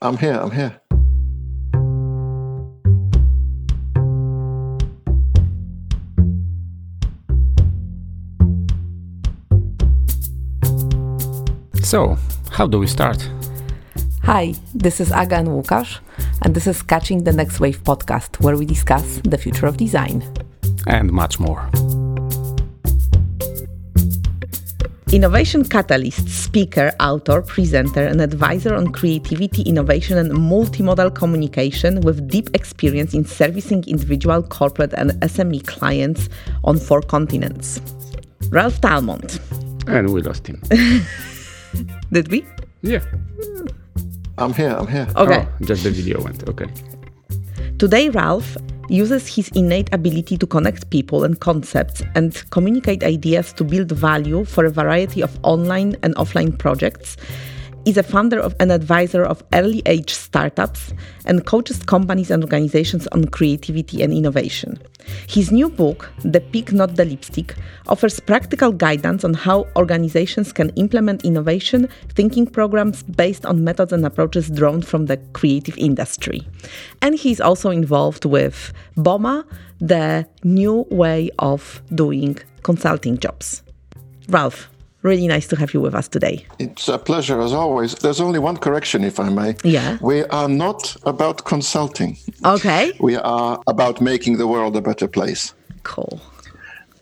I'm here. I'm here. So, how do we start? Hi, this is Aga and Łukasz, and this is Catching the Next Wave podcast, where we discuss the future of design. And much more. Innovation Catalyst speaker, author, presenter, and advisor on creativity, innovation, and multimodal communication with deep experience in servicing individual, corporate, and SME clients on four continents. Ralph Talmont. And we lost him. Did we? Yeah. I'm here. I'm here. Okay. Oh, just the video went. Okay. Today, Ralph uses his innate ability to connect people and concepts and communicate ideas to build value for a variety of online and offline projects. Is a founder of an advisor of early age startups and coaches companies and organizations on creativity and innovation. His new book, The Pig Not the Lipstick, offers practical guidance on how organizations can implement innovation thinking programs based on methods and approaches drawn from the creative industry. And he's also involved with BOMA, the new way of doing consulting jobs. Ralph, really nice to have you with us today. It's a pleasure as always. There's only one correction, if I may. Yeah. We are not about consulting. Okay. We are about making the world a better place. Cool.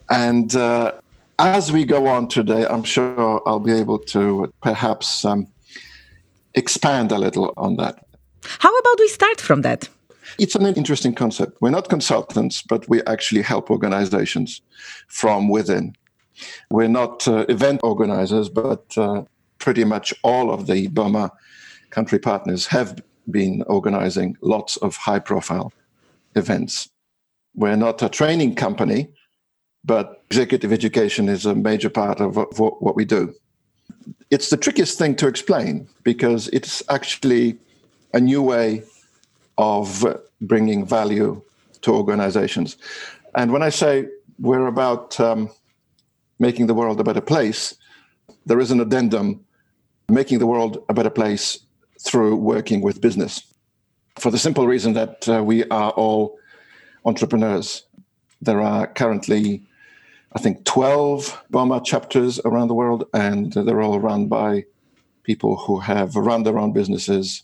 And uh, as we go on today, I'm sure I'll be able to perhaps um, expand a little on that. How about we start from that? It's an interesting concept. We're not consultants, but we actually help organizations from within. We're not uh, event organizers, but uh, pretty much all of the BOMA country partners have been organizing lots of high profile events. We're not a training company, but executive education is a major part of what, we do. It's the trickiest thing to explain because it's actually a new way of bringing value to organizations. And when I say we're about um, making the world a better place, there is an addendum making the world a better place through working with business. For the simple reason that uh, we are all entrepreneurs. There are currently, I think, 12 BOMA chapters around the world, and they're all run by people who have run their own businesses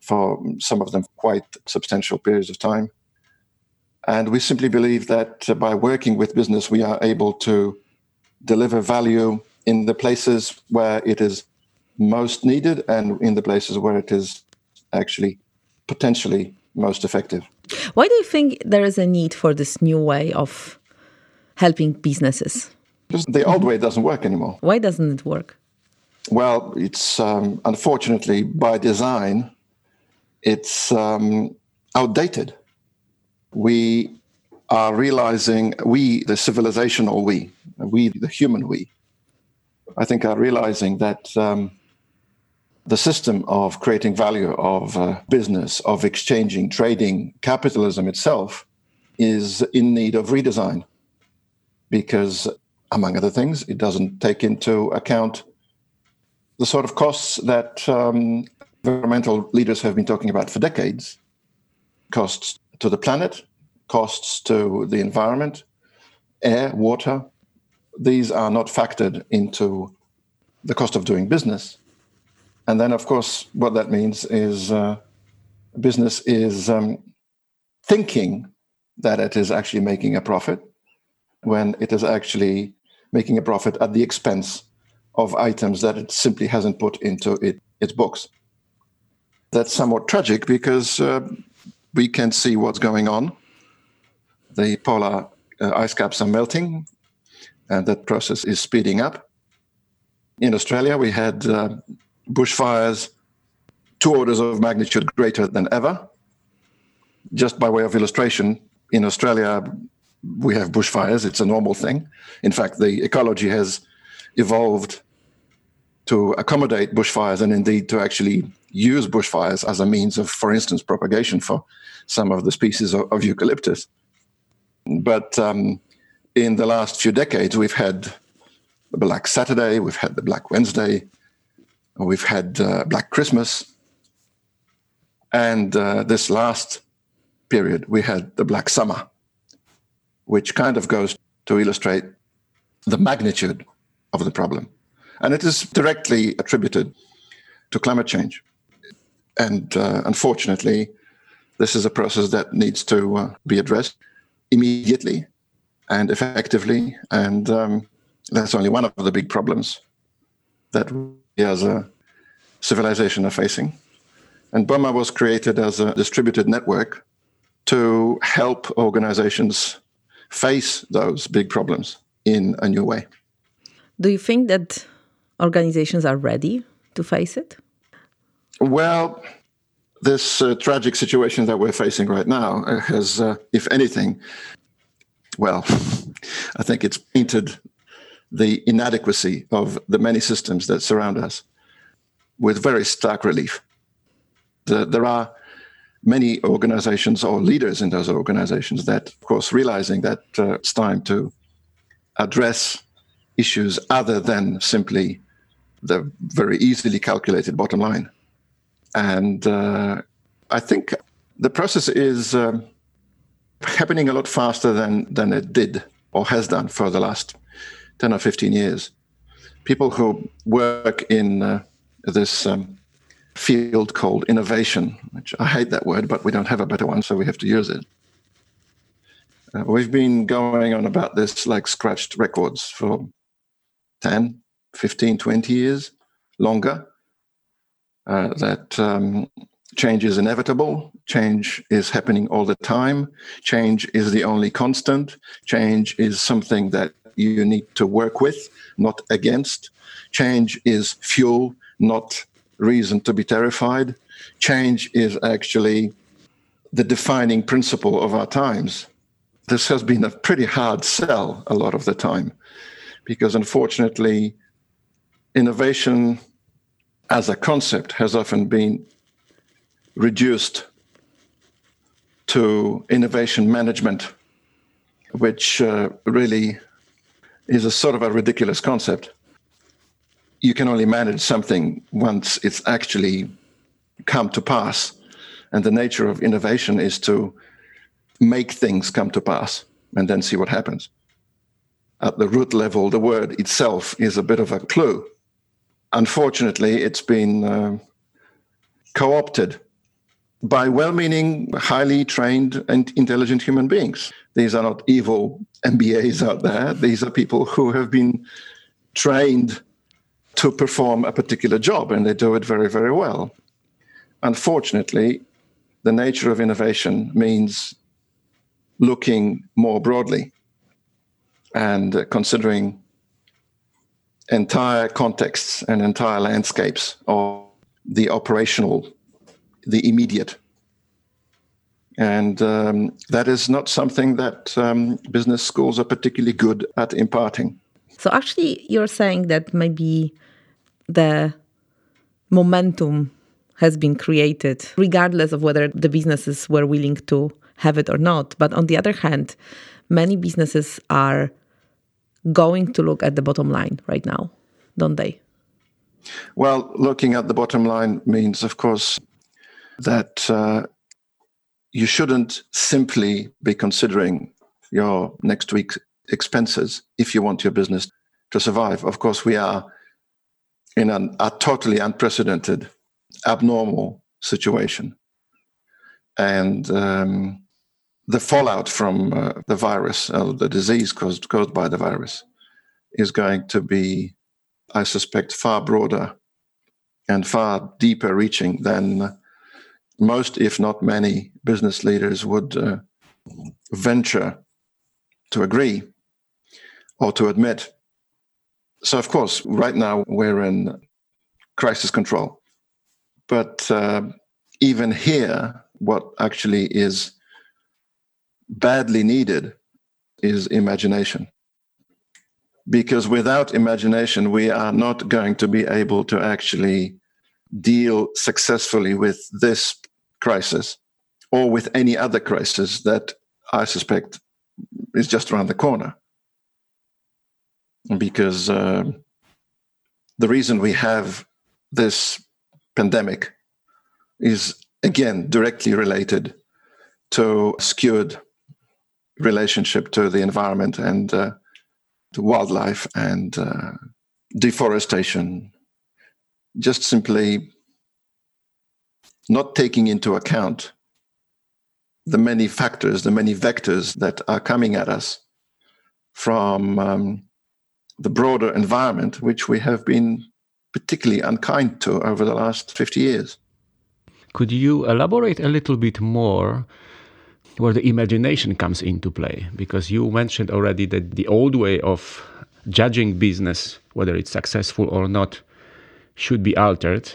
for some of them quite substantial periods of time. And we simply believe that uh, by working with business, we are able to deliver value in the places where it is most needed and in the places where it is actually potentially most effective. Why do you think there is a need for this new way of helping businesses? Because the old way doesn't work anymore. Why doesn't it work? Well, it's um, unfortunately by design, it's um, outdated. We are realizing, we, the civilizational we, we, the human we, I think are realizing that um, the system of creating value, of uh, business, of exchanging, trading, capitalism itself is in need of redesign because, among other things, it doesn't take into account the sort of costs that um, environmental leaders have been talking about for decades costs to the planet, costs to the environment, air, water. These are not factored into the cost of doing business. And then, of course, what that means is uh, business is um, thinking that it is actually making a profit when it is actually making a profit at the expense of items that it simply hasn't put into it, its books. That's somewhat tragic because uh, we can see what's going on. The polar uh, ice caps are melting, and that process is speeding up. In Australia, we had uh, bushfires two orders of magnitude greater than ever. Just by way of illustration, in Australia, we have bushfires. It's a normal thing. In fact, the ecology has evolved to accommodate bushfires and indeed to actually use bushfires as a means of, for instance, propagation for some of the species of, of eucalyptus. But um, in the last few decades, we've had the Black Saturday, we've had the Black Wednesday, we've had uh, Black Christmas. And uh, this last period, we had the Black Summer, which kind of goes to illustrate the magnitude of the problem. And it is directly attributed to climate change. And uh, unfortunately, this is a process that needs to uh, be addressed immediately and effectively. And um, that's only one of the big problems that we as a civilization are facing. And BOMA was created as a distributed network to help organizations face those big problems in a new way. Do you think that organizations are ready to face it? Well, this uh, tragic situation that we're facing right now has, uh, if anything, well, I think it's painted the inadequacy of the many systems that surround us with very stark relief. The, there are many organizations or leaders in those organizations that, of course, realizing that uh, it's time to address issues other than simply the very easily calculated bottom line. And uh, I think the process is um, happening a lot faster than, than it did or has done for the last 10 or 15 years. People who work in uh, this um, field called innovation, which I hate that word, but we don't have a better one, so we have to use it. Uh, we've been going on about this like scratched records for 10, 15, 20 years, longer. Uh, that um, change is inevitable. Change is happening all the time. Change is the only constant. Change is something that you need to work with, not against. Change is fuel, not reason to be terrified. Change is actually the defining principle of our times. This has been a pretty hard sell a lot of the time because unfortunately, innovation as a concept has often been reduced to innovation management, which uh, really is a sort of a ridiculous concept. You can only manage something once it's actually come to pass. And the nature of innovation is to make things come to pass and then see what happens. At the root level, the word itself is a bit of a clue. Unfortunately, it's been uh, co opted by well meaning, highly trained, and intelligent human beings. These are not evil MBAs out there. These are people who have been trained to perform a particular job, and they do it very, very well. Unfortunately, the nature of innovation means looking more broadly and considering entire contexts and entire landscapes of the operational, the immediate and um, that is not something that um, business schools are particularly good at imparting. So, actually, you're saying that maybe the momentum has been created, regardless of whether the businesses were willing to have it or not. But on the other hand, many businesses are going to look at the bottom line right now, don't they? Well, looking at the bottom line means, of course, that uh, you shouldn't simply be considering your next week's expenses if you want your business to survive. Of course, we are in an, a totally unprecedented, abnormal situation. And um, the fallout from uh, the virus, uh, the disease caused, caused by the virus, is going to be, I suspect, far broader and far deeper reaching than most, if not many, business leaders would uh, venture to agree or to admit. So, of course, right now we're in crisis control. But uh, even here, what actually is badly needed is imagination. Because without imagination, we are not going to be able to actually deal successfully with this crisis or with any other crisis that I suspect is just around the corner. Because uh, the reason we have this pandemic is again, directly related to skewed relationship to the environment and uh, to wildlife and uh, deforestation. Just simply not taking into account the many factors, the many vectors that are coming at us from um, the broader environment, which we have been particularly unkind to over the last 50 years. Could you elaborate a little bit more where the imagination comes into play? Because you mentioned already that the old way of judging business, whether it's successful or not, should be altered.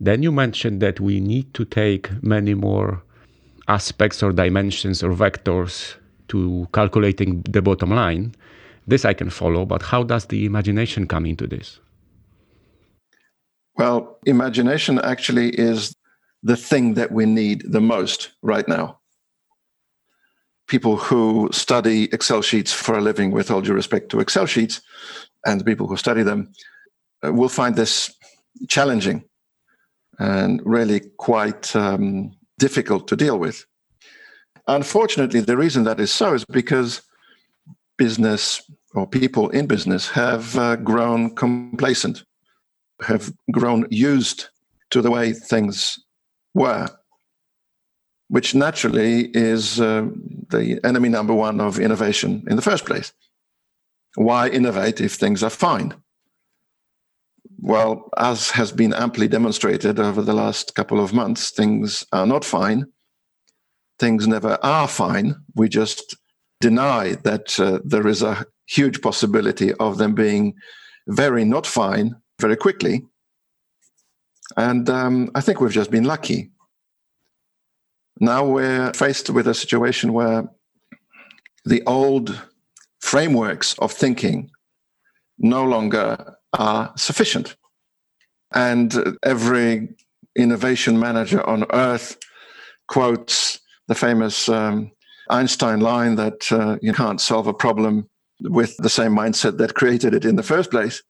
Then you mentioned that we need to take many more aspects or dimensions or vectors to calculating the bottom line. This I can follow, but how does the imagination come into this? Well, imagination actually is the thing that we need the most right now. People who study Excel sheets for a living, with all due respect to Excel sheets, and the people who study them, uh, will find this challenging and really quite um, difficult to deal with. Unfortunately, the reason that is so is because business or people in business have uh, grown complacent, have grown used to the way things were, which naturally is uh, the enemy number one of innovation in the first place. Why innovate if things are fine? Well, as has been amply demonstrated over the last couple of months, things are not fine. Things never are fine. We just deny that uh, there is a huge possibility of them being very not fine very quickly. And um, I think we've just been lucky. Now we're faced with a situation where the old frameworks of thinking no longer are sufficient. And every innovation manager on earth quotes the famous um, Einstein line that uh, you can't solve a problem with the same mindset that created it in the first place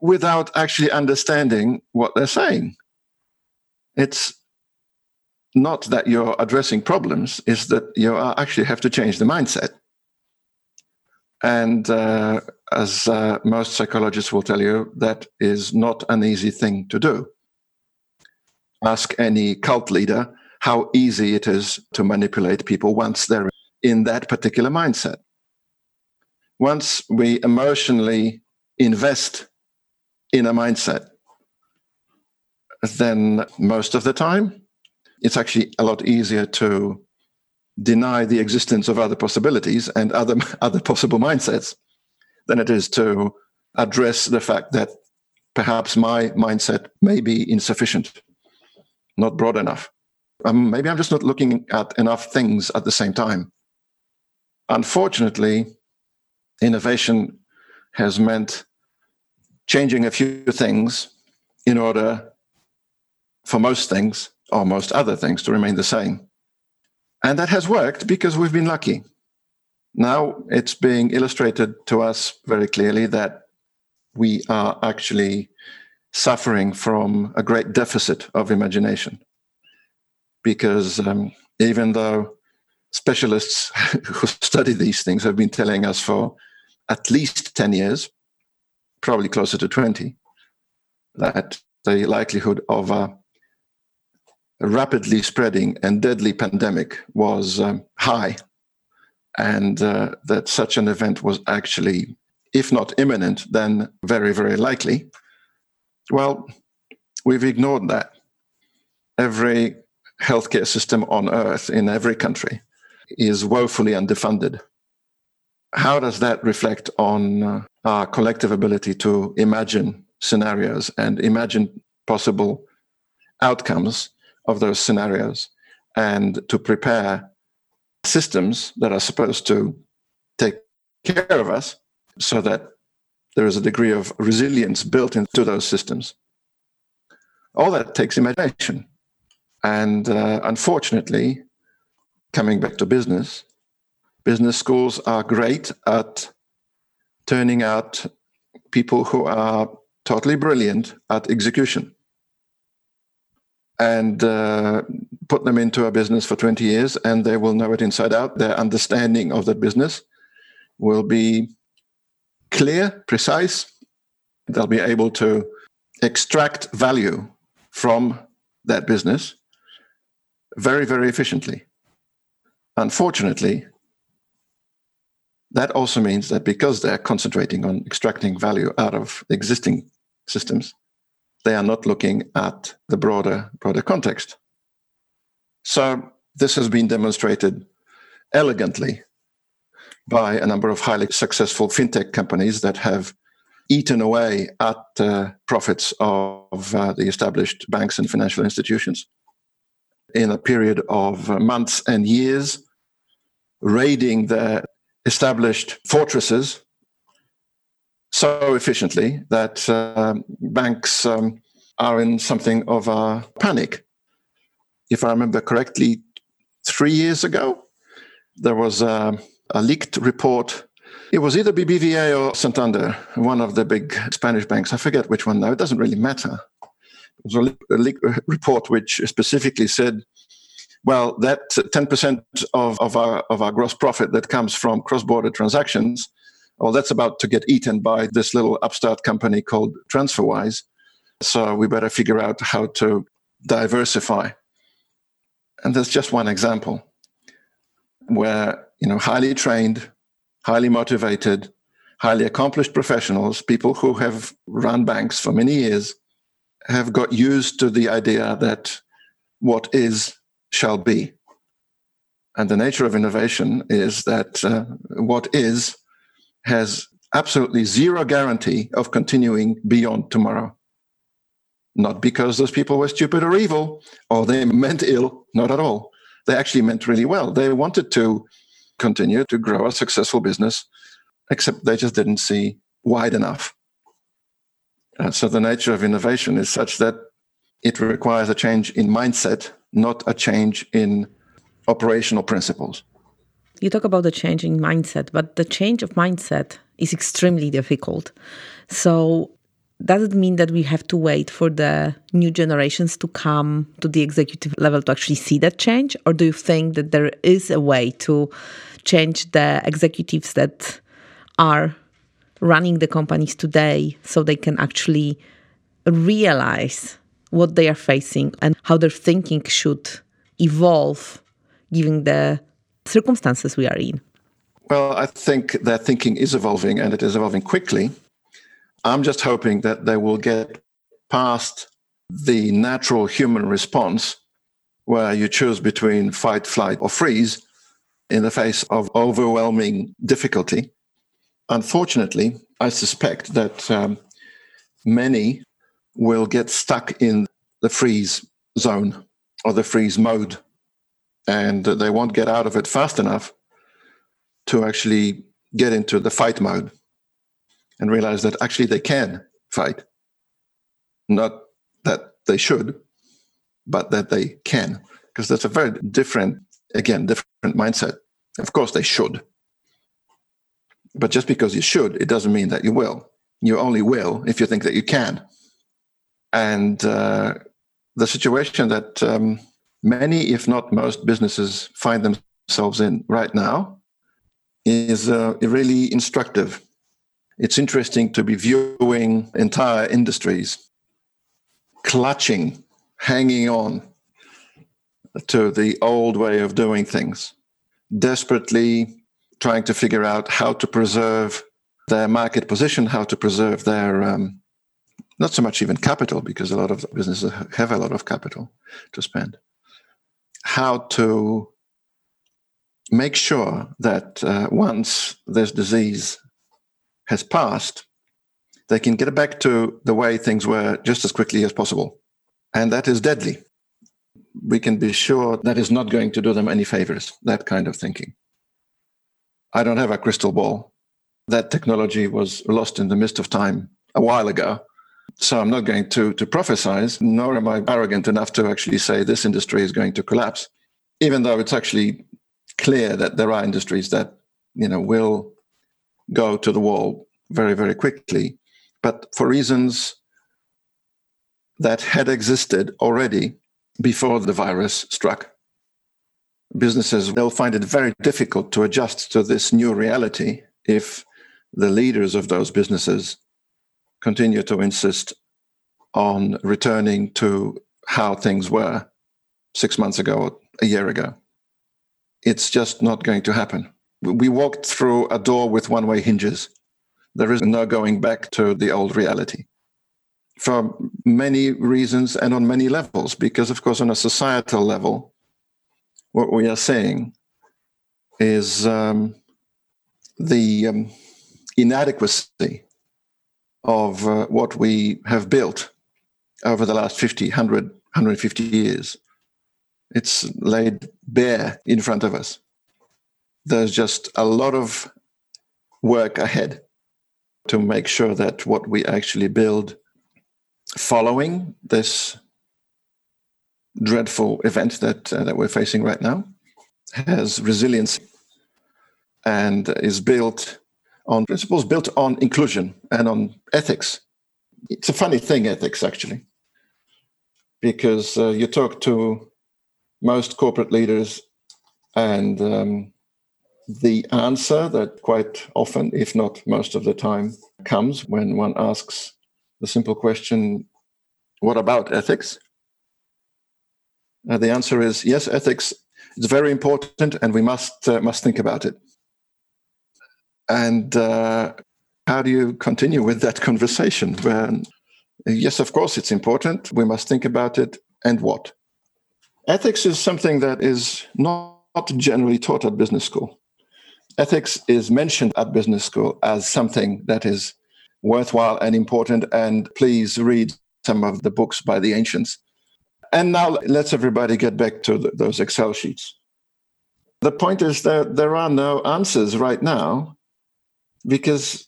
without actually understanding what they're saying. It's not that you're addressing problems, is that you actually have to change the mindset. And uh, as uh, most psychologists will tell you, that is not an easy thing to do. Ask any cult leader how easy it is to manipulate people once they're in that particular mindset. Once we emotionally invest in a mindset, then most of the time, it's actually a lot easier to deny the existence of other possibilities and other, other possible mindsets than it is to address the fact that perhaps my mindset may be insufficient, not broad enough. Um, maybe I'm just not looking at enough things at the same time. Unfortunately, innovation has meant changing a few things in order for most things or most other things to remain the same. And that has worked because we've been lucky. Now it's being illustrated to us very clearly that we are actually suffering from a great deficit of imagination. Because um, even though specialists who study these things have been telling us for at least 10 years, probably closer to 20, that the likelihood of a rapidly spreading and deadly pandemic was um, high, and uh, that such an event was actually, if not imminent, then very, very likely. Well, we've ignored that. Every healthcare system on earth in every country is woefully underfunded. How does that reflect on uh, our collective ability to imagine scenarios and imagine possible outcomes of those scenarios and to prepare systems that are supposed to take care of us so that there is a degree of resilience built into those systems. All that takes imagination. And uh, unfortunately, coming back to business, business schools are great at turning out people who are totally brilliant at execution. And uh, put them into a business for 20 years and they will know it inside out. Their understanding of that business will be clear, precise. They'll be able to extract value from that business very, very efficiently. Unfortunately, that also means that because they're concentrating on extracting value out of existing systems, they are not looking at the broader broader context. So this has been demonstrated elegantly by a number of highly successful fintech companies that have eaten away at the profits of uh, the established banks and financial institutions in a period of months and years, raiding their established fortresses so efficiently that um, banks um, are in something of a panic. If I remember correctly, three years ago, there was a, a leaked report. It was either BBVA or Santander, one of the big Spanish banks. I forget which one now. It doesn't really matter. It was a, leaked report which specifically said well, that 10% of, of, our, of our gross profit that comes from cross border transactions well, that's about to get eaten by this little upstart company called TransferWise. So we better figure out how to diversify. And that's just one example where, you know, highly trained, highly motivated, highly accomplished professionals, people who have run banks for many years, have got used to the idea that what is shall be. And the nature of innovation is that uh, what is has absolutely zero guarantee of continuing beyond tomorrow. Not because those people were stupid or evil or they meant ill, not at all. They actually meant really well. They wanted to continue to grow a successful business, except they just didn't see wide enough. Uh, so the nature of innovation is such that it requires a change in mindset, not a change in operational principles you talk about the change in mindset, but the change of mindset is extremely difficult. So, does it mean that we have to wait for the new generations to come to the executive level to actually see that change? Or do you think that there is a way to change the executives that are running the companies today so they can actually realize what they are facing and how their thinking should evolve given the circumstances we are in? Well, I think their thinking is evolving and it is evolving quickly. I'm just hoping that they will get past the natural human response where you choose between fight, flight, or freeze in the face of overwhelming difficulty. Unfortunately, I suspect that um, many will get stuck in the freeze zone or the freeze mode and they won't get out of it fast enough to actually get into the fight mode and realize that actually they can fight. Not that they should, but that they can, because that's a very different, again, different mindset. Of course, they should. But just because you should, it doesn't mean that you will. You only will if you think that you can. And uh, the situation that um, many, if not most, businesses find themselves in right now is uh, really instructive. It's interesting to be viewing entire industries clutching, hanging on to the old way of doing things, desperately trying to figure out how to preserve their market position, how to preserve their um, not so much even capital, because a lot of businesses have a lot of capital to spend, how to make sure that uh, once this disease has passed, they can get back to the way things were just as quickly as possible. And that is deadly. We can be sure that is not going to do them any favors, that kind of thinking. I don't have a crystal ball. That technology was lost in the mist of time a while ago. So I'm not going to, to prophesize, nor am I arrogant enough to actually say this industry is going to collapse, even though it's actually clear that there are industries that, you know, will go to the wall very, very quickly. But for reasons that had existed already before the virus struck. Businesses, they'll find it very difficult to adjust to this new reality if the leaders of those businesses continue to insist on returning to how things were six months ago or a year ago. It's just not going to happen. We walked through a door with one way hinges. There is no going back to the old reality for many reasons and on many levels. Because, of course, on a societal level, what we are saying is um, the um, inadequacy of uh, what we have built over the last 50, 100, 150 years. It's laid bare in front of us. There's just a lot of work ahead to make sure that what we actually build following this dreadful event that uh, that we're facing right now has resilience and is built on principles built on inclusion and on ethics. It's a funny thing, ethics, actually, because uh, you talk to most corporate leaders, and um, the answer that quite often, if not most of the time, comes when one asks the simple question, What about ethics? Uh, the answer is yes, ethics is very important, and we must uh, must think about it. And uh, how do you continue with that conversation? When yes, of course, it's important. We must think about it, and what? Ethics is something that is not generally taught at business school. Ethics is mentioned at business school as something that is worthwhile and important. And please read some of the books by the ancients and now let's everybody get back to the, those Excel sheets. The point is that there are no answers right now because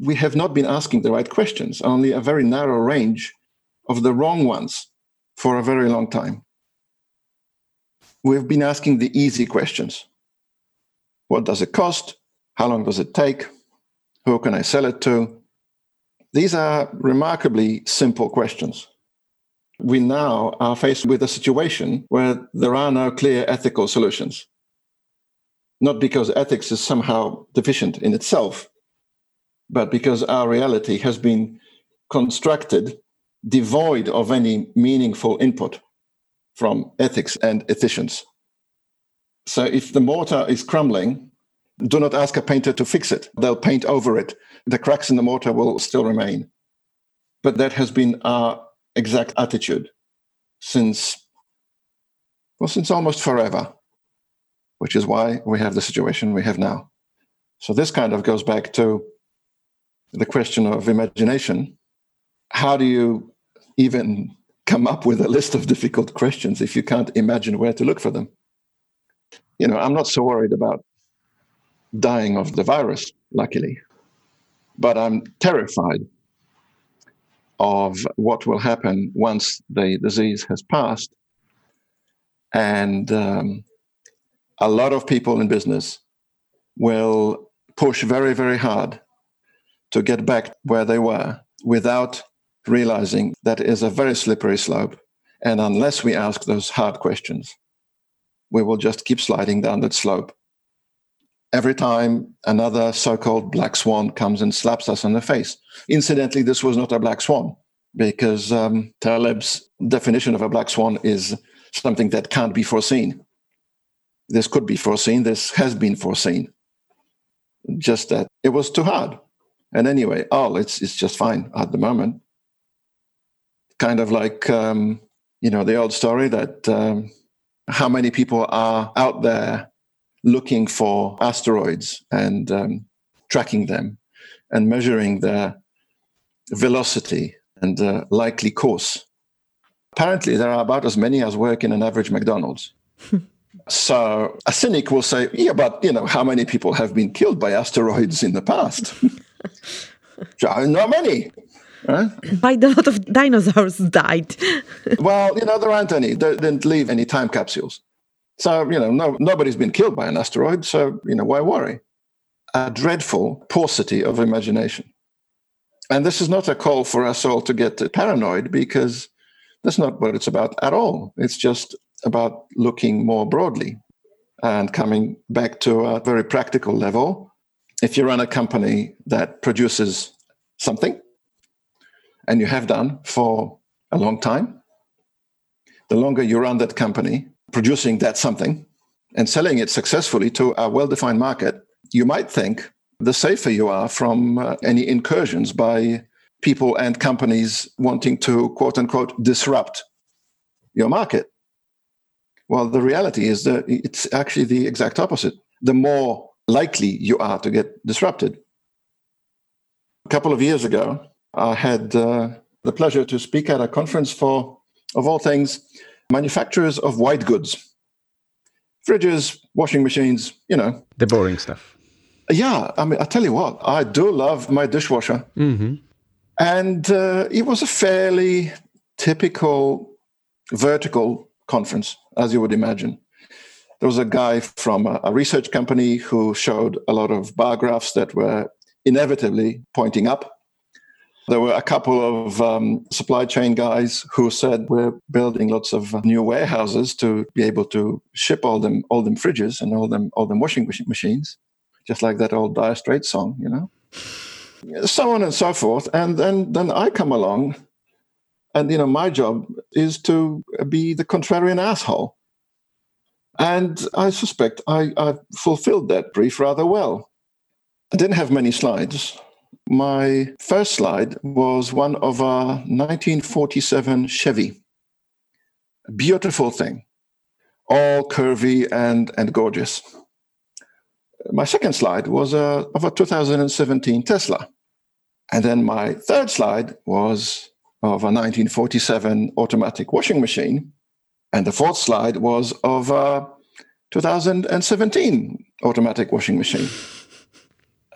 we have not been asking the right questions, only a very narrow range of the wrong ones for a very long time. We've been asking the easy questions What does it cost? How long does it take? Who can I sell it to? These are remarkably simple questions we now are faced with a situation where there are no clear ethical solutions. Not because ethics is somehow deficient in itself, but because our reality has been constructed devoid of any meaningful input from ethics and ethicians. So if the mortar is crumbling, do not ask a painter to fix it. They'll paint over it. The cracks in the mortar will still remain. But that has been our exact attitude since well since almost forever which is why we have the situation we have now so this kind of goes back to the question of imagination how do you even come up with a list of difficult questions if you can't imagine where to look for them you know i'm not so worried about dying of the virus luckily but i'm terrified of what will happen once the disease has passed. And um, a lot of people in business will push very, very hard to get back where they were without realizing that is a very slippery slope. And unless we ask those hard questions, we will just keep sliding down that slope. Every time another so called black swan comes and slaps us in the face. Incidentally, this was not a black swan because um, Taleb's definition of a black swan is something that can't be foreseen. This could be foreseen, this has been foreseen. Just that it was too hard. And anyway, oh, it's, it's just fine at the moment. Kind of like, um, you know, the old story that um, how many people are out there looking for asteroids and um, tracking them and measuring their velocity and uh, likely course. Apparently, there are about as many as work in an average McDonald's. so a cynic will say, yeah, but you know, how many people have been killed by asteroids in the past? Not many. Eh? Right? Quite a lot of dinosaurs died. well, you know, there aren't any. They didn't leave any time capsules. So, you know, no, nobody's been killed by an asteroid. So, you know, why worry? A dreadful paucity of imagination. And this is not a call for us all to get paranoid because That's not what it's about at all. It's just about looking more broadly and coming back to a very practical level. If you run a company that produces something, and you have done for a long time, the longer you run that company producing that something and selling it successfully to a well defined market, you might think the safer you are from uh, any incursions by people and companies wanting to quote unquote disrupt your market. Well, the reality is that it's actually the exact opposite. The more likely you are to get disrupted. A couple of years ago, I had uh, the pleasure to speak at a conference for, of all things, manufacturers of white goods fridges, washing machines, you know. The boring stuff. Yeah. I mean, I tell you what, I do love my dishwasher. Mm-hmm. And uh, it was a fairly typical vertical conference, as you would imagine. There was a guy from a, research company who showed a lot of bar graphs that were inevitably pointing up. There were a couple of um, supply chain guys who said we're building lots of new warehouses to be able to ship all them all them fridges and all them all them washing machines, just like that old Dire Straits song, you know so on and so forth. And then then I come along, and you know my job is to be the contrarian asshole. And I suspect I, I fulfilled that brief rather well. I didn't have many slides. My first slide was one of a 1947 Chevy. Beautiful thing, all curvy and, and gorgeous. My second slide was a, of a 2017 Tesla. And then my third slide was of a 1947 automatic washing machine. And the fourth slide was of a 2017 automatic washing machine.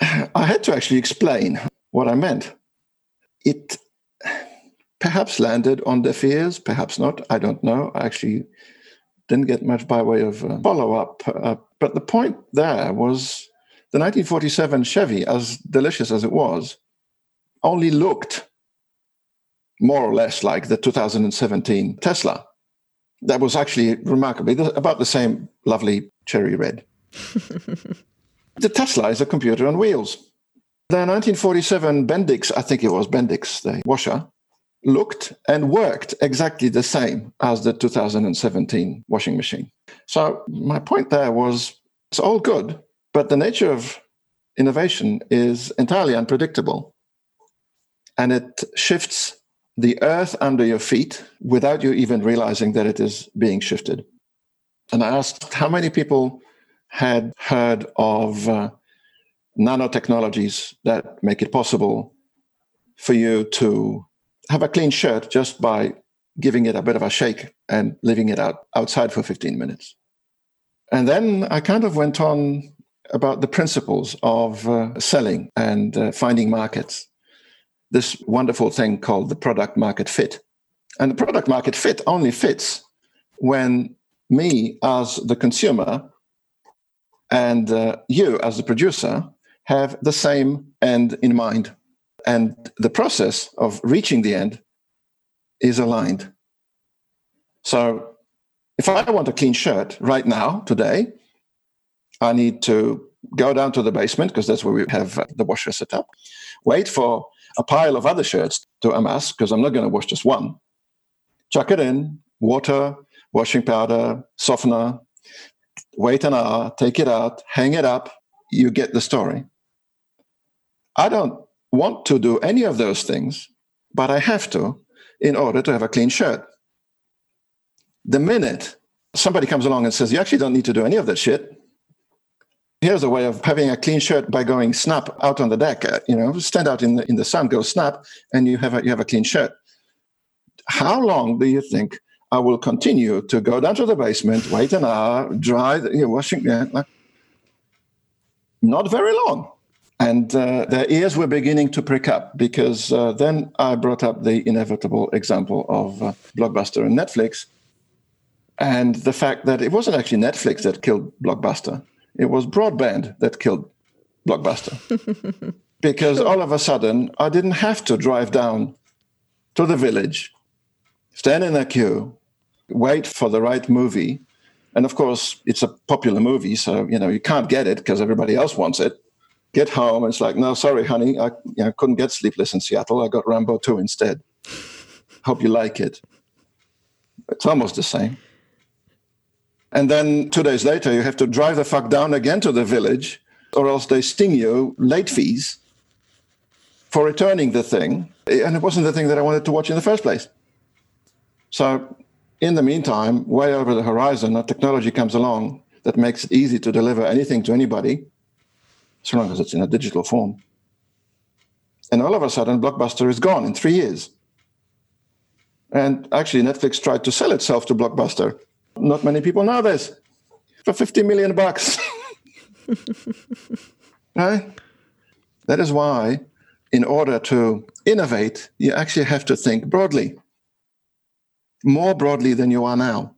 I had to actually explain what I meant. It perhaps landed on deaf ears, perhaps not. I don't know. I actually didn't get much by way of uh, follow up. Uh, but the point there was the 1947 Chevy, as delicious as it was, only looked more or less like the 2017 Tesla. That was actually remarkably about the same lovely cherry red. the Tesla is a computer on wheels. The 1947 Bendix, I think it was Bendix, the washer, looked and worked exactly the same as the 2017 washing machine. So my point there was it's all good, but the nature of innovation is entirely unpredictable and it shifts the earth under your feet without you even realizing that it is being shifted. And I asked how many people had heard of uh, nanotechnologies that make it possible for you to have a clean shirt just by giving it a bit of a shake and leaving it out outside for 15 minutes. And then I kind of went on about the principles of uh, selling and uh, finding markets this wonderful thing called the product market fit. And the product market fit only fits when me as the consumer and uh, you as the producer have the same end in mind. And the process of reaching the end is aligned. So if I want a clean shirt right now, today, I need to go down to the basement because that's where we have the washer set up, wait for a pile of other shirts to amass because I'm not going to wash just one. Chuck it in, water, washing powder, softener, wait an hour, take it out, hang it up. You get the story. I don't want to do any of those things, but I have to in order to have a clean shirt. The minute somebody comes along and says, You actually don't need to do any of that shit, here's a way of having a clean shirt by going snap out on the deck. Uh, you know, stand out in the in the sun, go snap, and you have a, you have a clean shirt. How long do you think I will continue to go down to the basement, wait an hour, dry, you washing? Yeah, not very long. And uh, their ears were beginning to prick up because uh, then I brought up the inevitable example of uh, Blockbuster and Netflix, and the fact that it wasn't actually Netflix that killed Blockbuster it was broadband that killed Blockbuster. because all of a sudden, I didn't have to drive down to the village, stand in a queue, wait for the right movie. And of course, it's a popular movie, so you know you can't get it because everybody else wants it. Get home, and it's like, no, sorry, honey, I you know, couldn't get Sleepless in Seattle. I got Rambo 2 instead. Hope you like it. It's almost the same. And then two days later, you have to drive the fuck down again to the village, or else they sting you late fees for returning the thing. And it wasn't the thing that I wanted to watch in the first place. So, in the meantime, way over the horizon, a technology comes along that makes it easy to deliver anything to anybody, so long as it's in a digital form. And all of a sudden, Blockbuster is gone in three years. And actually, Netflix tried to sell itself to Blockbuster. Not many people know this. For 50 million bucks. right? That is why, in order to innovate, you actually have to think broadly, more broadly than you are now.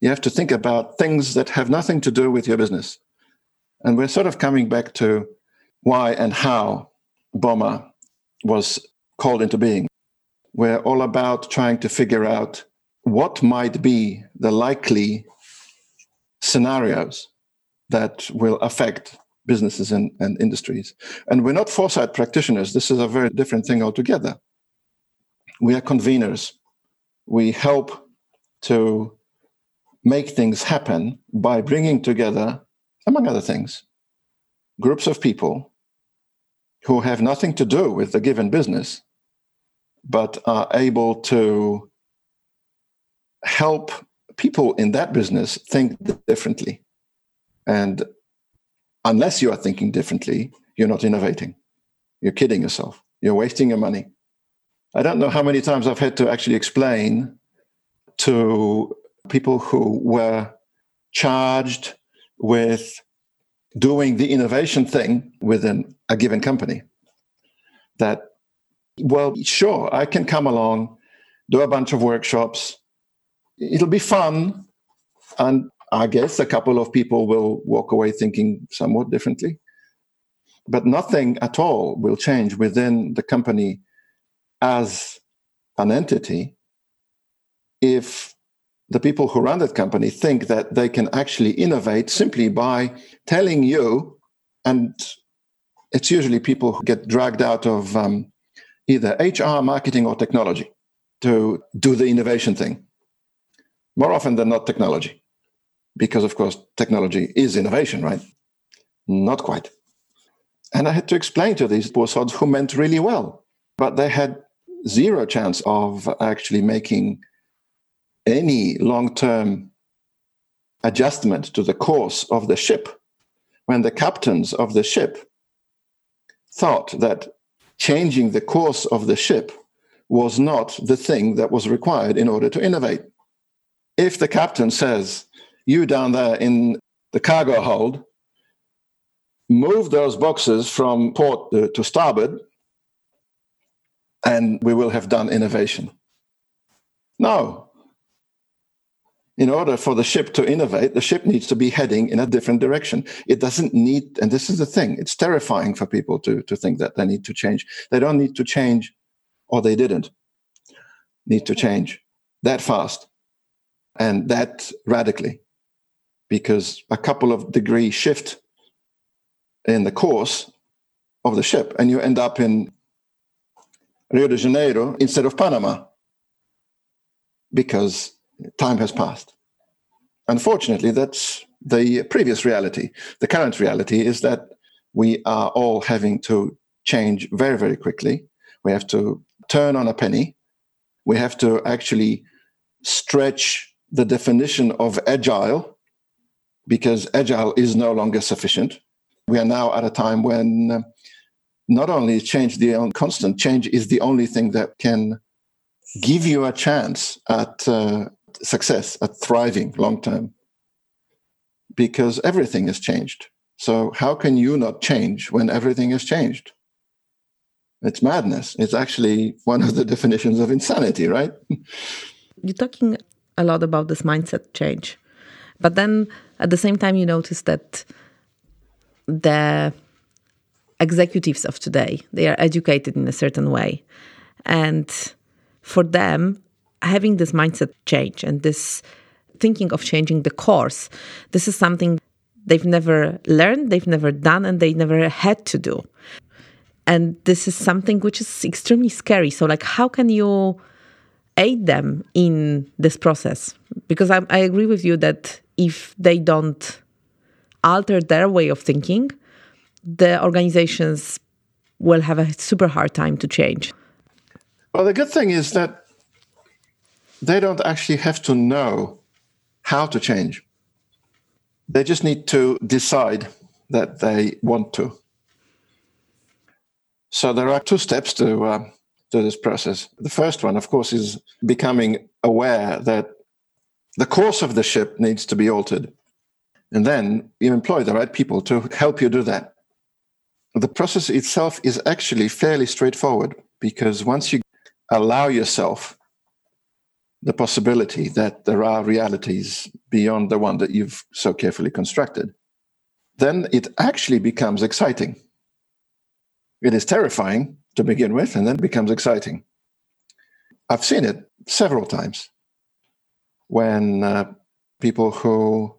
You have to think about things that have nothing to do with your business. And we're sort of coming back to why and how BOMA was called into being. We're all about trying to figure out what might be the likely scenarios that will affect businesses and, and industries. And we're not foresight practitioners. This is a very different thing altogether. We are conveners. We help to make things happen by bringing together, among other things, groups of people who have nothing to do with the given business but are able to help people in that business think differently. And unless you are thinking differently, you're not innovating. You're kidding yourself. You're wasting your money. I don't know how many times I've had to actually explain to people who were charged with doing the innovation thing within a given company that well, sure, I can come along, do a bunch of workshops. It'll be fun. And I guess a couple of people will walk away thinking somewhat differently. But nothing at all will change within the company as an entity if the people who run that company think that they can actually innovate simply by telling you, and it's usually people who get dragged out of um, either HR, marketing, or technology to do the innovation thing. More often than not, technology. Because, of course, technology is innovation, right? Not quite. And I had to explain to these poor sods who meant really well, but they had zero chance of actually making any long term adjustment to the course of the ship when the captains of the ship thought that changing the course of the ship was not the thing that was required in order to innovate. If the captain says, You down there in the cargo hold, move those boxes from port uh, to starboard, and we will have done innovation. No, in order for the ship to innovate, the ship needs to be heading in a different direction. It doesn't need, and this is the thing, it's terrifying for people to, to think that they need to change. They don't need to change, or they didn't need to change that fast and that radically, because a couple of degree shift in the course of the ship, and you end up in Rio de Janeiro instead of Panama because time has passed. Unfortunately, that's the previous reality. The current reality is that we are all having to change very, very quickly. We have to turn on a penny. We have to actually stretch the definition of agile because agile is no longer sufficient. We are now at a time when uh, not only change the constant change is the only thing that can give you a chance at uh, success, at thriving long term, because everything has changed. So, how can you not change when everything has changed? It's madness. It's actually one of the definitions of insanity, right? You're talking a lot about this mindset change. But then at the same time, you notice that the executives of today, they are educated in a certain way. And for them, having this mindset change and this thinking of changing the course, this is something they've never learned, they've never done, and they never had to do. And this is something which is extremely scary. So, like, how can you aid them in this process? Because I, I agree with you that if they don't alter their way of thinking, the organizations will have a super hard time to change. Well, the good thing is that they don't actually have to know how to change. They just need to decide that they want to. So there are two steps to uh, to this process. The first one, of course, is becoming aware that the course of the ship needs to be altered, and then you employ the right people to help you do that. The process itself is actually fairly straightforward because once you allow yourself the possibility that there are realities beyond the one that you've so carefully constructed, then it actually becomes exciting. It is terrifying to begin with, and then becomes exciting. I've seen it several times when uh, people who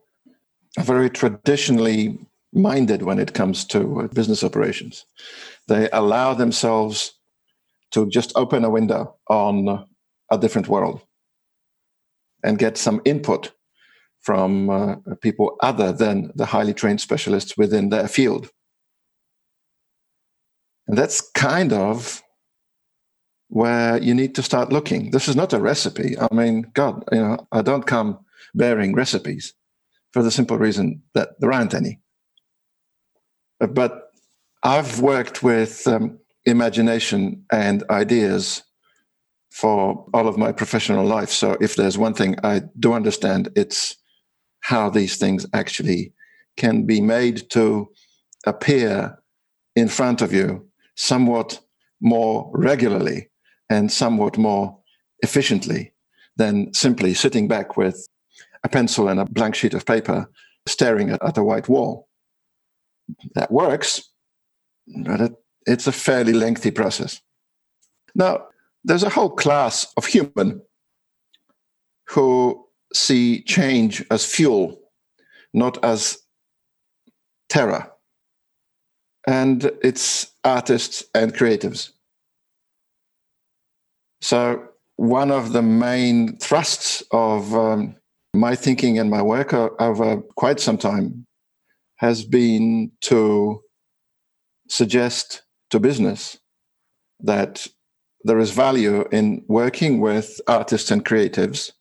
are very traditionally minded when it comes to uh, business operations, they allow themselves to just open a window on a different world and get some input from uh, people other than the highly trained specialists within their field. And that's kind of where you need to start looking. This is not a recipe. I mean, God, you know, I don't come bearing recipes for the simple reason that there aren't any. But I've worked with um, imagination and ideas for all of my professional life. So if there's one thing I do understand, it's how these things actually can be made to appear in front of you somewhat more regularly and somewhat more efficiently than simply sitting back with a pencil and a blank sheet of paper staring at, at a white wall. That works, but it, it's a fairly lengthy process. Now, there's a whole class of human who see change as fuel, not as terror. And it's artists and creatives. So, one of the main thrusts of um, my thinking and my work over quite some time has been to suggest to business that there is value in working with artists and creatives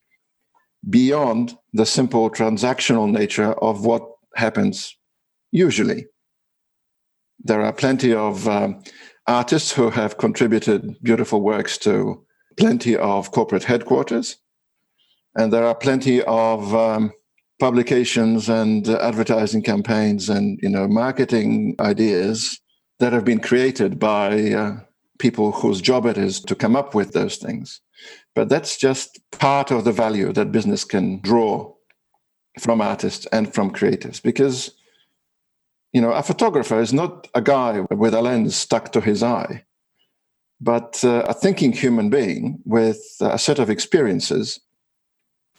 beyond the simple transactional nature of what happens usually. There are plenty of um, artists who have contributed beautiful works to plenty of corporate headquarters, and there are plenty of um, publications and uh, advertising campaigns and you know marketing ideas that have been created by uh, people whose job it is to come up with those things. But that's just part of the value that business can draw from artists and from creatives because you know a photographer is not a guy with a lens stuck to his eye but uh, a thinking human being with a set of experiences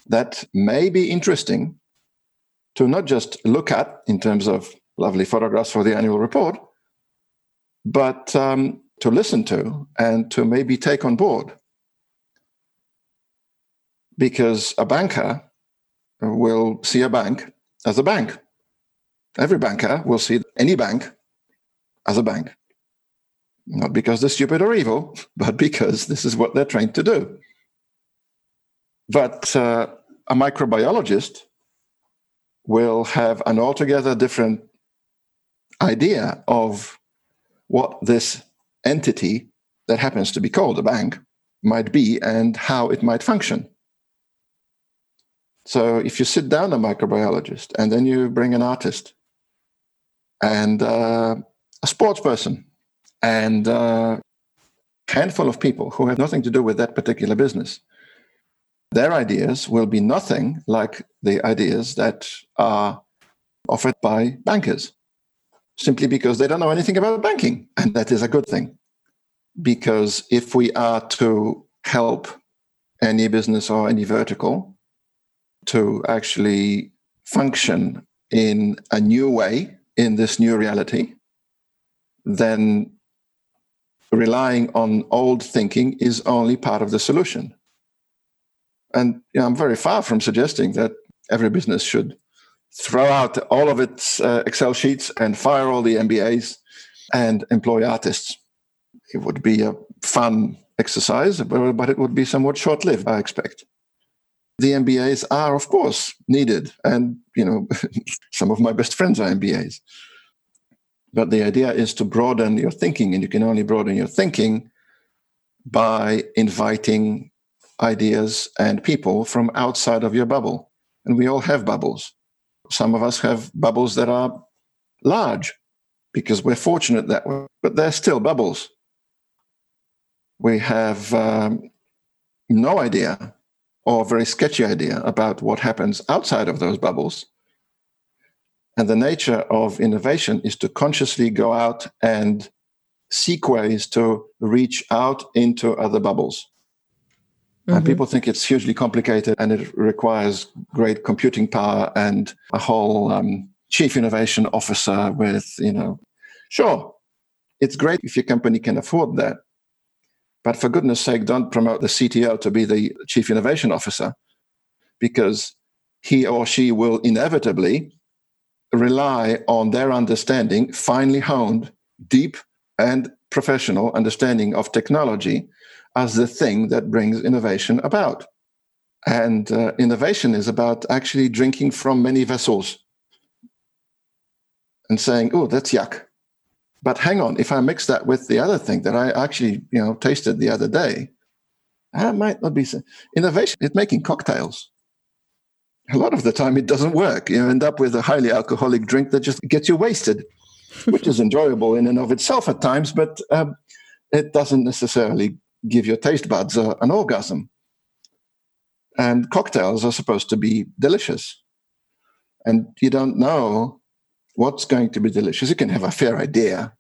that may be interesting to not just look at in terms of lovely photographs for the annual report but um, to listen to and to maybe take on board. Because a banker will see a bank as a bank. Every banker will see any bank as a bank. Not because they're stupid or evil, but because this is what they're trained to do. But uh, a microbiologist will have an altogether different idea of what this entity that happens to be called a bank might be and how it might function. So if you sit down a microbiologist and then you bring an artist and uh, a sports person and a uh, handful of people who have nothing to do with that particular business, their ideas will be nothing like the ideas that are offered by bankers simply because they don't know anything about banking. And that is a good thing. Because if we are to help any business or any vertical to actually function in a new way in this new reality, then relying on old thinking is only part of the solution. And you know, I'm very far from suggesting that every business should throw out all of its uh, Excel sheets and fire all the MBAs and employ artists. It would be a fun exercise, but it would be somewhat short lived, I expect. The MBAs are, of course, needed. And, you know, some of my best friends are MBAs. But the idea is to broaden your thinking, and you can only broaden your thinking by inviting ideas and people from outside of your bubble. And we all have bubbles. Some of us have bubbles that are large because we're fortunate that way, but they're still bubbles. We have um, no idea or a very sketchy idea about what happens outside of those bubbles. And the nature of innovation is to consciously go out and seek ways to reach out into other bubbles. Mm-hmm. And people think it's hugely complicated and it requires great computing power and a whole um, chief innovation officer with, you know, sure, it's great if your company can afford that. But for goodness sake, don't promote the CTO to be the chief innovation officer because he or she will inevitably rely on their understanding, finely honed, deep, and professional understanding of technology as the thing that brings innovation about. And uh, innovation is about actually drinking from many vessels and saying, oh, that's yuck. But hang on, if I mix that with the other thing that I actually, you know, tasted the other day, that might not be so. innovation. It's making cocktails. A lot of the time, it doesn't work. You end up with a highly alcoholic drink that just gets you wasted, which is enjoyable in and of itself at times, but um, it doesn't necessarily give your taste buds an orgasm. And cocktails are supposed to be delicious. And you don't know what's going to be delicious. You can have a fair idea,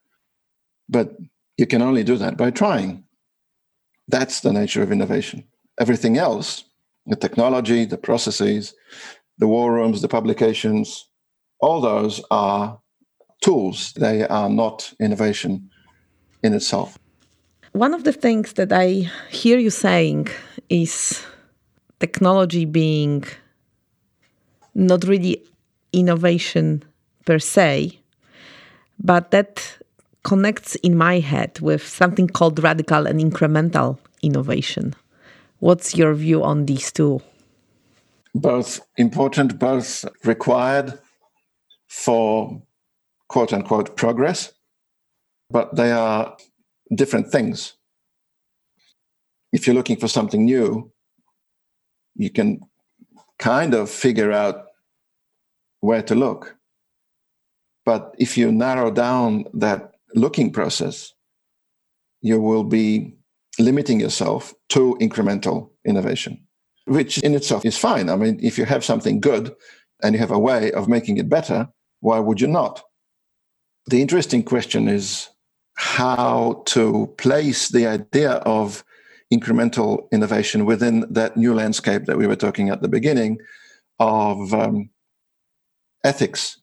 but you can only do that by trying. That's the nature of innovation. Everything else, the technology, the processes, the war rooms, the publications, all those are tools. They are not innovation in itself. One of the things that I hear you saying is technology being not really innovation per se, but that connects in my head with something called radical and incremental innovation. What's your view on these two? Both important, both required for quote unquote progress, but they are different things. If you're looking for something new, you can kind of figure out where to look. But if you narrow down that looking process, you will be limiting yourself to incremental innovation, which in itself is fine. I mean, if you have something good and you have a way of making it better, why would you not? The interesting question is how to place the idea of incremental innovation within that new landscape that we were talking at the beginning of um, ethics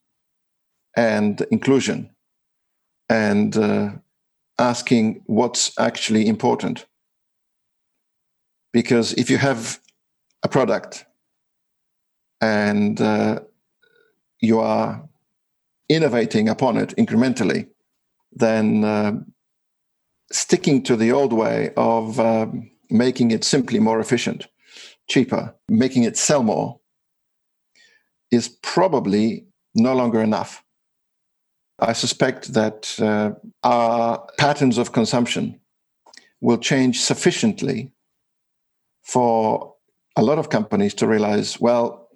and inclusion and uh, asking what's actually important. Because if you have a product and uh, you are innovating upon it incrementally, then uh, sticking to the old way of um, making it simply more efficient, cheaper, making it sell more is probably no longer enough. I suspect that uh, our patterns of consumption will change sufficiently for a lot of companies to realize well,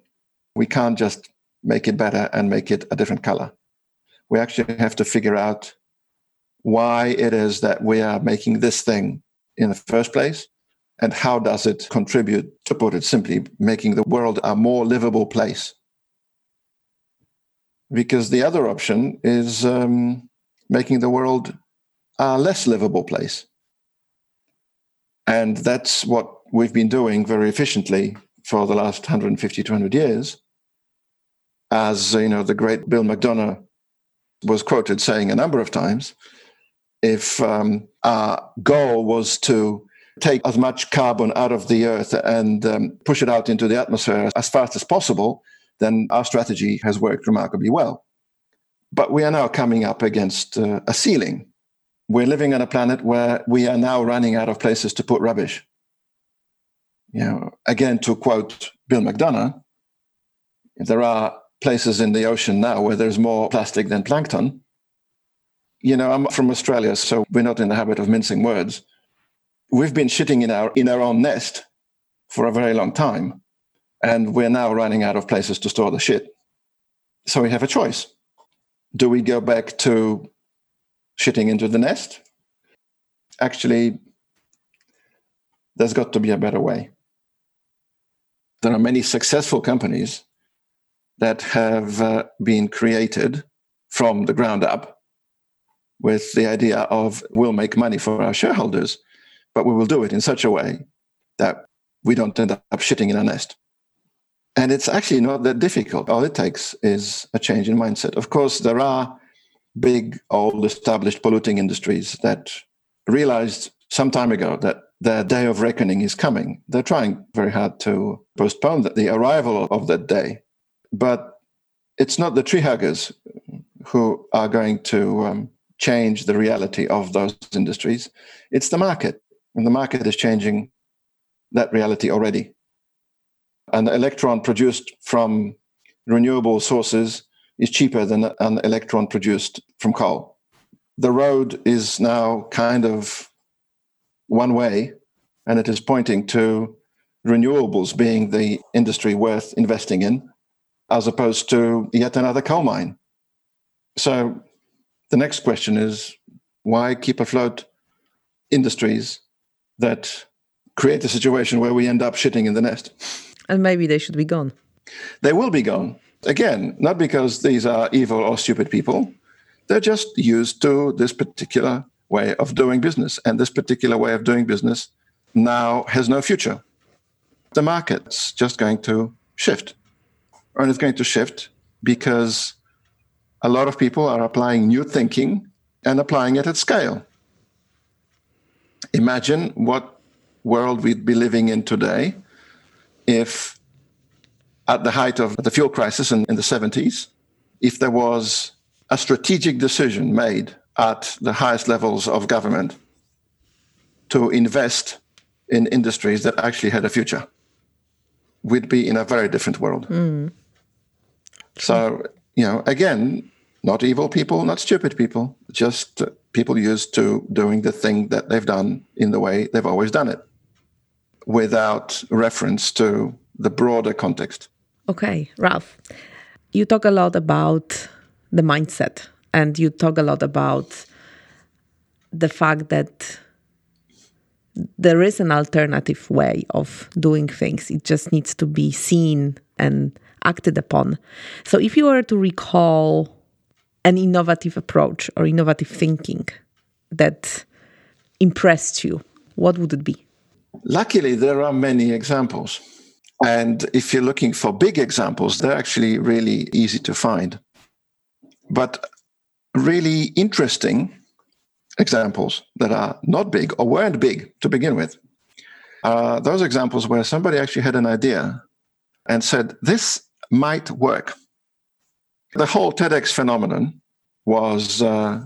we can't just make it better and make it a different color. We actually have to figure out why it is that we are making this thing in the first place and how does it contribute, to put it simply, making the world a more livable place because the other option is um, making the world a less livable place. And that's what we've been doing very efficiently for the last 150, 200 years. As you know, the great Bill McDonough was quoted saying a number of times, if um, our goal was to take as much carbon out of the earth and um, push it out into the atmosphere as fast as possible, then our strategy has worked remarkably well. But we are now coming up against uh, a ceiling. We're living on a planet where we are now running out of places to put rubbish. You know, again, to quote Bill McDonough, there are places in the ocean now where there's more plastic than plankton. You know, I'm from Australia, so we're not in the habit of mincing words. We've been shitting in our in our own nest for a very long time, and we're now running out of places to store the shit. So we have a choice do we go back to shitting into the nest? Actually, there's got to be a better way. There are many successful companies that have uh, been created from the ground up with the idea of we'll make money for our shareholders, but we will do it in such a way that we don't end up shitting in a nest. And it's actually not that difficult. All it takes is a change in mindset. Of course, there are big, old, established polluting industries that realized some time ago that their day of reckoning is coming. They're trying very hard to postpone the arrival of that day. But it's not the tree huggers who are going to um, change the reality of those industries. It's the market. And the market is changing that reality already an electron produced from renewable sources is cheaper than an electron produced from coal. The road is now kind of one way, and it is pointing to renewables being the industry worth investing in, as opposed to yet another coal mine. So the next question is why keep afloat industries that create a situation where we end up shitting in the nest? And maybe they should be gone. They will be gone. Again, not because these are evil or stupid people. They're just used to this particular way of doing business. And this particular way of doing business now has no future. The market's just going to shift. And it's going to shift because a lot of people are applying new thinking and applying it at scale. Imagine what world we'd be living in today if at the height of the fuel crisis in, in the 70s, if there was a strategic decision made at the highest levels of government to invest in industries that actually had a future, we'd be in a very different world. Mm. So, you know, again, not evil people, not stupid people, just people used to doing the thing that they've done in the way they've always done it without reference to the broader context. Okay, Ralph, you talk a lot about the mindset and you talk a lot about the fact that there is an alternative way of doing things. It just needs to be seen and acted upon. So, if you were to recall an innovative approach or innovative thinking that impressed you, what would it be? Luckily, there are many examples. And if you're looking for big examples, they're actually really easy to find. But really interesting examples that are not big or weren't big to begin with are those examples where somebody actually had an idea and said, This might work. The whole TEDx phenomenon was uh,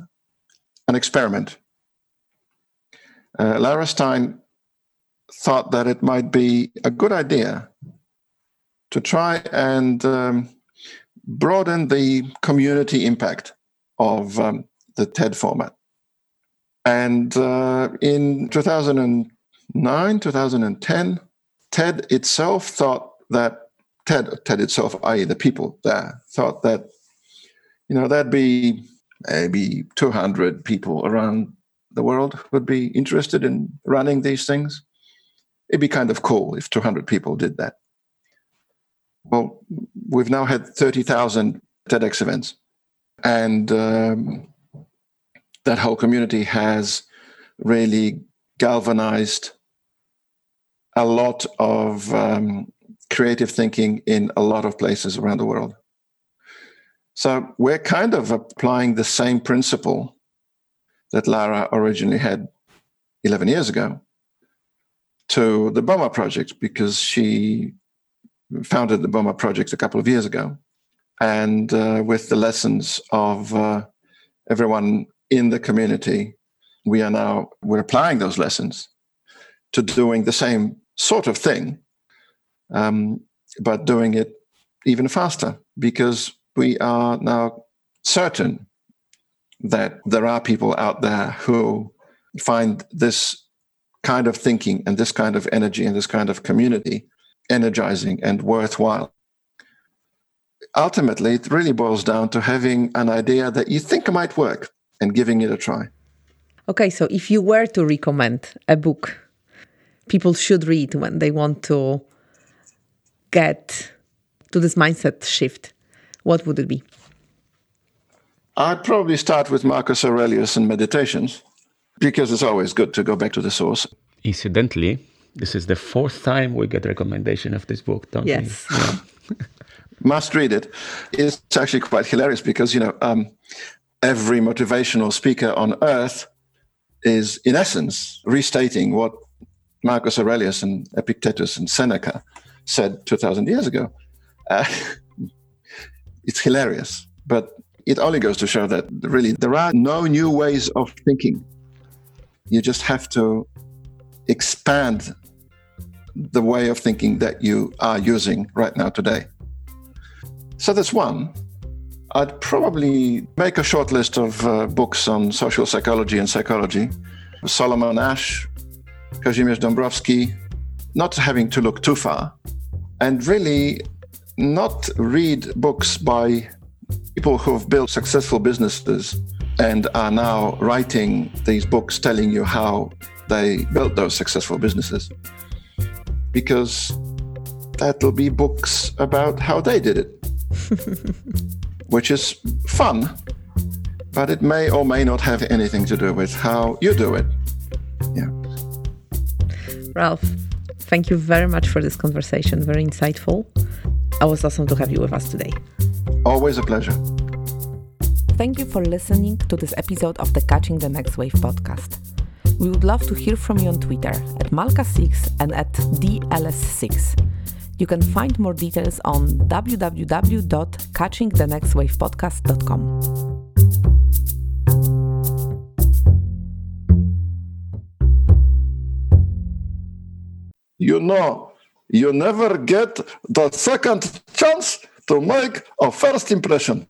an experiment. Uh, Lara Stein thought that it might be a good idea to try and um, broaden the community impact of um, the TED format. And uh, in 2009, 2010, TED itself thought that TED, TED itself, i.e., the people there, thought that you know there'd be maybe 200 people around the world would be interested in running these things it'd be kind of cool if 200 people did that. Well, we've now had 30,000 TEDx events, and um, that whole community has really galvanized a lot of um, creative thinking in a lot of places around the world. So we're kind of applying the same principle that Lara originally had 11 years ago to the BOMA project because she founded the BOMA project a couple of years ago. And uh, with the lessons of uh, everyone in the community, we are now we're applying those lessons to doing the same sort of thing, um, but doing it even faster because we are now certain that there are people out there who find this kind of thinking and this kind of energy and this kind of community energizing and worthwhile. Ultimately, it really boils down to having an idea that you think might work and giving it a try. Okay, so if you were to recommend a book people should read when they want to get to this mindset shift, what would it be? I'd probably start with Marcus Aurelius and Meditations because it's always good to go back to the source. Incidentally, this is the fourth time we get recommendation of this book, don't yes. we? Yeah. Must read it. It's actually quite hilarious because, you know, um, every motivational speaker on earth is, in essence, restating what Marcus Aurelius and Epictetus and Seneca said 2,000 years ago. Uh, it's hilarious, but it only goes to show that really there are no new ways of thinking. You just have to expand the way of thinking that you are using right now today. So that's one. I'd probably make a short list of uh, books on social psychology and psychology. Solomon Asch, Kazimierz Dąbrowski, not having to look too far, and really not read books by people who have built successful businesses and are now writing these books telling you how they built those successful businesses. Because that'll be books about how they did it, which is fun, but it may or may not have anything to do with how you do it. Yeah. Ralph, thank you very much for this conversation. Very insightful. It was awesome to have you with us today. Always a pleasure. Thank you for listening to this episode of the Catching the Next Wave podcast. We would love to hear from you on Twitter at Malka6 and at DLS6. You can find more details on www.catchingthenextwavepodcast.com. you know, you never get the second chance to make a first impression.